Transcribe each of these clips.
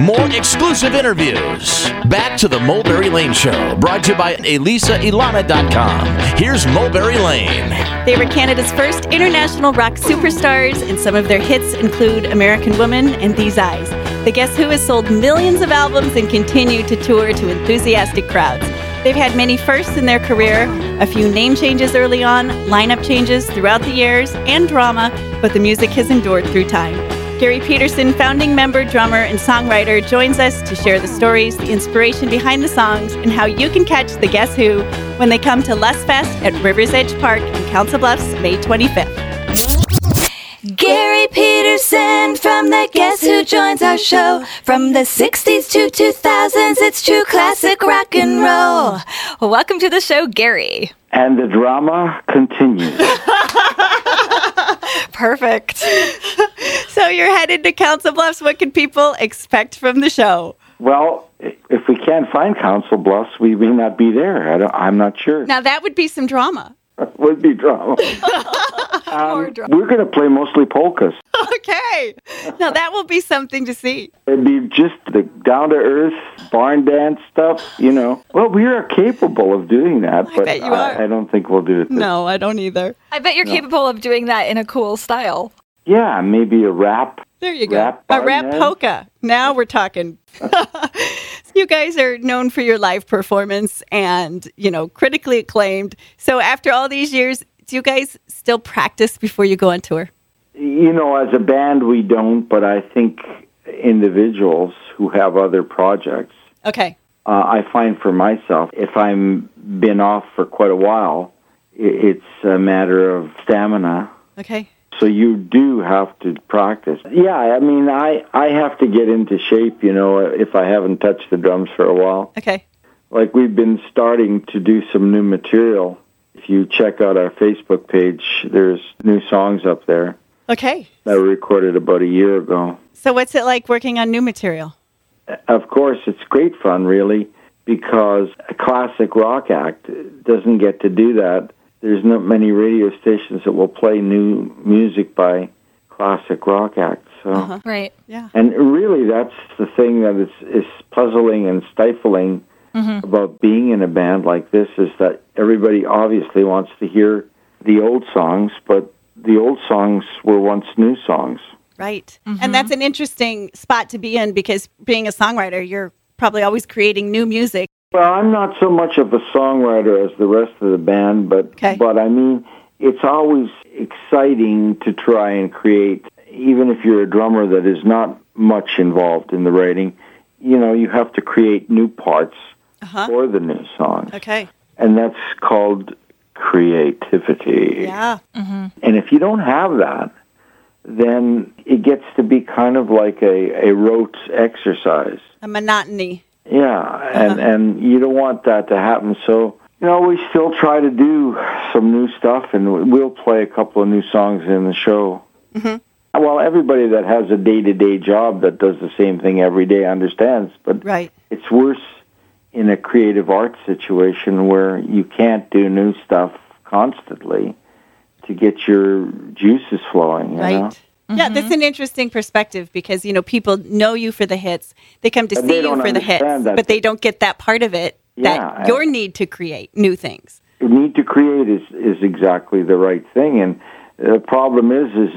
More exclusive interviews. Back to the Mulberry Lane Show, brought to you by ElisaIlana.com. Here's Mulberry Lane. They were Canada's first international rock superstars, and some of their hits include American Woman and These Eyes. The Guess Who has sold millions of albums and continue to tour to enthusiastic crowds. They've had many firsts in their career, a few name changes early on, lineup changes throughout the years, and drama, but the music has endured through time. Garry Peterson, founding member, drummer, and songwriter, joins us to share the stories, the inspiration behind the songs, and how you can catch the Guess Who when they come to Les Fest at Rivers Edge Park in Council Bluffs, May 25th. Garry Peterson from the Guess Who joins our show. From the 60s to 2000s, it's true classic rock and roll. Well, welcome to the show, Garry. And the drama continues. Perfect. So you're headed to Council Bluffs. What can people expect from the show? well, if we can't find Council Bluffs, we may not be there. I don't, I'm not sure. Now that would be some drama. Would be drama. Um, we're going to play mostly polkas. Okay. Now that will be something to see. It'd be just the down to earth barn dance stuff, you know. Well, we are capable of doing that, but bet you are. I, I don't think we'll do it. this- No, I don't either. I bet you're capable of doing that in a cool style. Yeah, maybe a rap. There you go. Rap a rap barn polka. Now we're talking. you guys are known for your live performance and, you know, critically acclaimed. So after all these years, do you guys still practice before you go on tour? You know, as a band, we don't, but I think individuals who have other projects, Okay. uh, I find for myself, if I'm been off for quite a while, it's a matter of stamina. Okay. So you do have to practice. Yeah, I mean, I I have to get into shape. You know, if I haven't touched the drums for a while. Okay. Like we've been starting to do some new material. If you check out our Facebook page, there's new songs up there Okay. that were recorded about a year ago. So what's it like working on new material? Of course, it's great fun, really, because a classic rock act doesn't get to do that. There's not many radio stations that will play new music by classic rock acts. So, Uh-huh. Right. Yeah. and really, that's the thing that is is puzzling and stifling about being in a band like this is that everybody obviously wants to hear the old songs, but the old songs were once new songs. Right. And that's an interesting spot to be in because being a songwriter, you're probably always creating new music. Well, I'm not so much of a songwriter as the rest of the band, but Okay. but I mean, it's always exciting to try and create, even if you're a drummer that is not much involved in the writing. You know, you have to create new parts Uh-huh. for the new songs, Okay. and that's called creativity. Yeah. mhm And if you don't have that, then it gets to be kind of like a, a rote exercise. A monotony. Yeah, and and you don't want that to happen. So you know, we still try to do some new stuff, and we'll play a couple of new songs in the show. Mm-hmm. Well, everybody that has a day to day job that does the same thing every day understands, but Right. it's worse in a creative arts situation where you can't do new stuff constantly to get your juices flowing. You Right. know? Yeah, that's mm-hmm. an interesting perspective because you know people know you for the hits. They come to But see you for the hits, that. but they don't get that part of it Yeah, that your need to create new things. the need to create is is exactly the right thing and the problem is is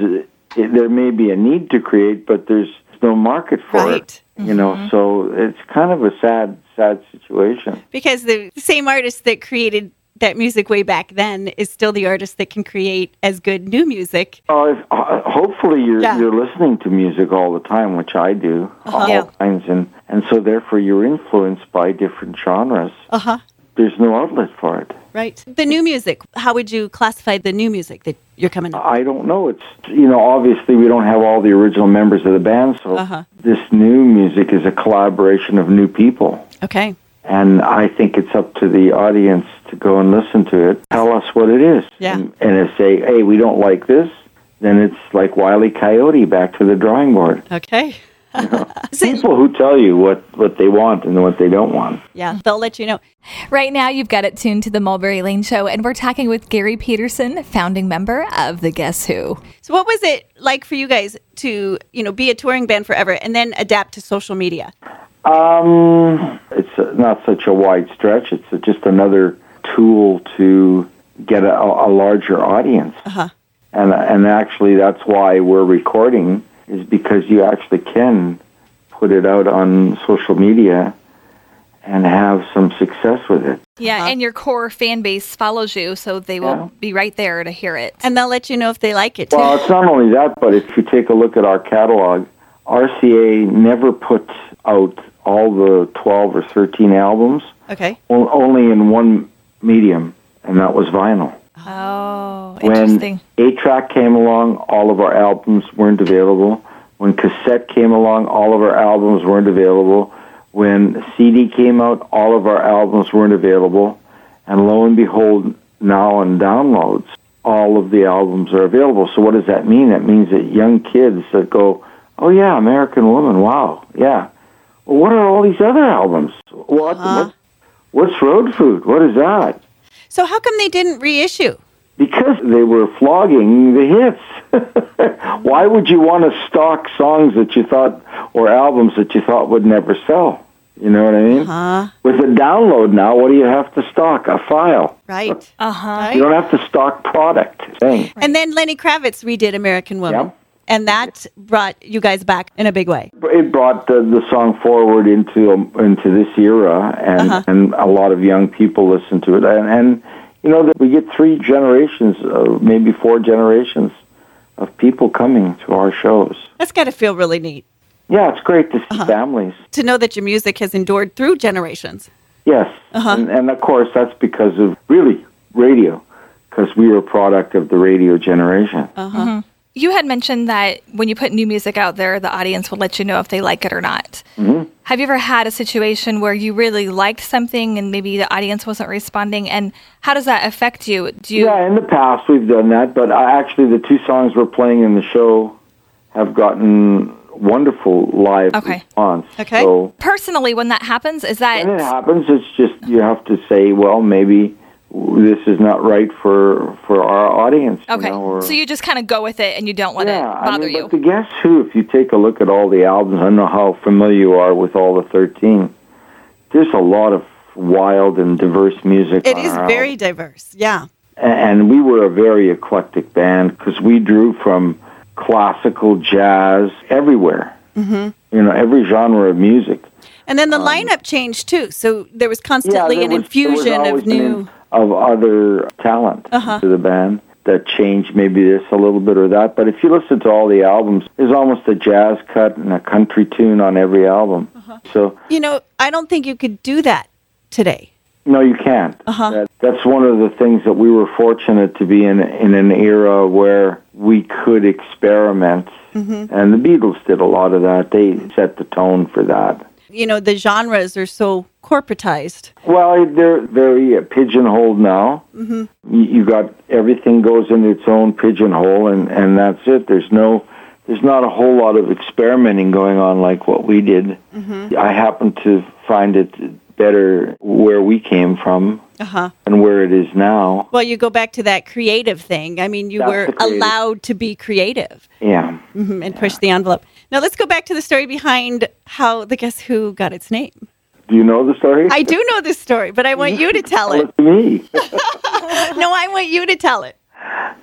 it, there may be a need to create but there's no market for Right. it you know mm-hmm. so it's kind of a sad sad situation Because the same artist that created that music way back then is still the artist that can create as good new music. oh if, uh, hopefully you're Yeah. you're listening to music all the time which I do all Yeah. kinds and and so therefore you're influenced by different genres Uh huh. there's no outlet for it Right. The new music. How would you classify the new music that you're coming up? I don't know. It's you know obviously we don't have all the original members of the band, so Uh-huh. this new music is a collaboration of new people. Okay. And I think it's up to the audience to go and listen to it, tell us what it is. Yeah. And, and if say, hey, we don't like this, then it's like Wile E. Coyote back to the drawing board. Okay. People who tell you what, what they want and what they don't want. Yeah, they'll let you know. Right now, you've got it tuned to the Mulberry Lane Show, and we're talking with Garry Peterson, founding member of the Guess Who. So, what was it like for you guys to, you know, be a touring band forever and then adapt to social media? Um, it's uh, not such a wide stretch. It's uh, just another tool to get a, a larger audience. Uh-huh. And and actually, that's why we're recording is because you actually can put it out on social media and have some success with it. Yeah, Uh-huh. and your core fan base follows you, so they will Yeah. be right there to hear it. And they'll let you know if they like it too. Well, it's not only that, but if you take a look at our catalog, RCA never put out all the 12 or 13 albums, okay. o- only in one medium, and that was vinyl. Oh, When interesting. 8 track came along, all of our albums weren't available. When cassette came along, all of our albums weren't available. When CD came out, all of our albums weren't available. And lo and behold, now on downloads, all of the albums are available. So what does that mean? That means that young kids that go, oh yeah, American Woman, wow, yeah. Well, what are all these other albums? What, Uh-huh. what what's Road Food? What is that? So, how come they didn't reissue? Because they were flogging the hits. Why would you want to stock songs that you thought, or albums that you thought would never sell? You know what I mean? Huh? With a download now, what do you have to stock? A file. Right. Uh huh. You don't have to stock product. Thing. And then Lenny Kravitz redid American Woman. Yep. And that brought you guys back in a big way. It brought the, the song forward into into this era, and Uh-huh. and a lot of young people listen to it, and and you know that we get three generations, uh, maybe four generations of people coming to our shows. That's got to feel really neat Yeah, it's great to see Uh-huh. families. to know that your music has endured through generations. Yes, Uh-huh. and, and of course that's because of really radio, because we were a product of the radio generation. Uh-huh. You had mentioned that when you put new music out there, the audience will let you know if they like it or not. Mm-hmm. Have you ever had a situation where you really liked something and maybe the audience wasn't responding? And how does that affect you? Do you? Yeah, in the past we've done that, but I, actually the two songs we're playing in the show have gotten wonderful live Okay. response. Okay. So Personally, when that happens, is that when it happens, it's just you have to say, well, maybe this is not right for for our audience. you okay? know, or- so you just kind of go with it and you don't let yeah, it bother I mean, you. But the Guess Who, if you take a look at all the albums, I don't know how familiar you are with all the 13. There's a lot of wild and diverse music. It on is our very album. diverse. Yeah. And we were a very eclectic band because we drew from classical, jazz, everywhere. Mm-hmm. You know, every genre of music. And then the lineup changed too. So there was constantly Um, there an was- there was infusion always of an new. in- of other talent Uh-huh. to the band that changed maybe this a little bit or that. But if you listen to all the albums, there's almost a jazz cut and a country tune on every album. Uh-huh. So You know, I don't think you could do that today. no, you can't. Uh-huh. That, that's one of the things that we were fortunate to be in in an era where we could experiment. Mm-hmm. And the Beatles did a lot of that. They set the tone for that. You know, the genres are so corporatized. Well, they're very uh, pigeonholed now. Mm-hmm. You, got everything goes in its own pigeonhole, and and that's it. There's no, there's not a whole lot of experimenting going on like what we did. I happen to find it better where we came from Uh huh. and where it is now. Well, you go back to that creative thing. I mean, you That's were allowed to be creative Yeah. mhm, and push the envelope. Now, let's go back to the story behind how the Guess Who got its name. Do you know the story? I do know this story, but I want you to tell it. to me. No, I want you to tell it.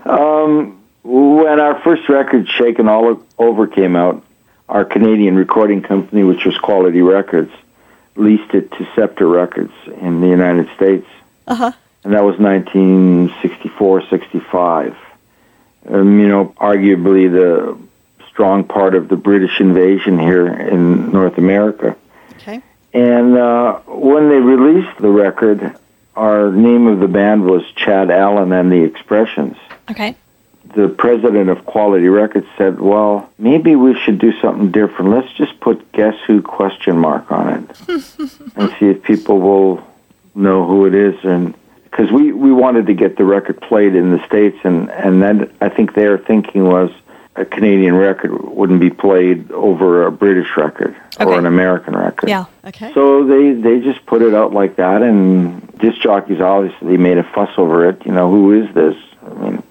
Um, when our first record, Shakin' All Over, came out, our Canadian recording company, which was Quality Records, leased it to Scepter Records in the United States. Uh huh. And that was 1964, 65. Um, you know, arguably the strong part of the British invasion here in North America. Okay. And uh, when they released the record, our name of the band was Chad Allan and the Expressions okay. the president of Quality Records said, "Well, maybe we should do something different. Let's just put Guess Who question mark on it and see if people will know who it is." And because we we wanted to get the record played in the states, and and then I think their thinking was a Canadian record wouldn't be played over a British record Okay. or an American record. Yeah. Okay. So they they just put it out like that, and disc jockeys obviously made a fuss over it. You know, who is this? I mean,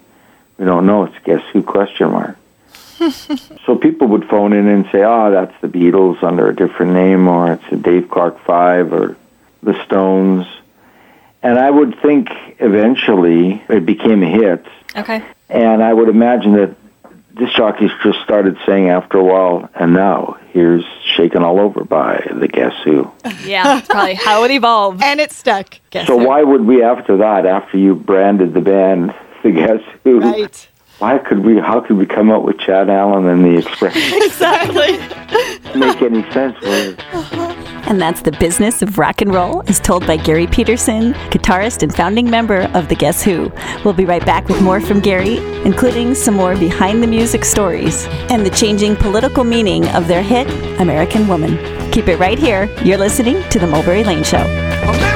we don't know. It's guess who question mark. so people would phone in and say, "Oh, that's the Beatles under a different name, or it's the Dave Clark Five, or the Stones." And I would think eventually it became a hit, Okay. and I would imagine that disc jockeys just started saying after a while, "And now here's Shakin' All Over by the Guess Who." Yeah. That's probably how it evolved. And it stuck. Guess So who? why would we after that, after you branded the band the Guess Who? Right. Why could we? How could we come up with Chad Allan and the Express? Exactly. Make any sense? Was uh-huh. And that's the business of rock and roll, as told by Garry Peterson, guitarist and founding member of the Guess Who. We'll be right back with more from Garry, including some more behind the music stories and the changing political meaning of their hit, American Woman. Keep it right here. You're listening to The Mulberry Lane Show.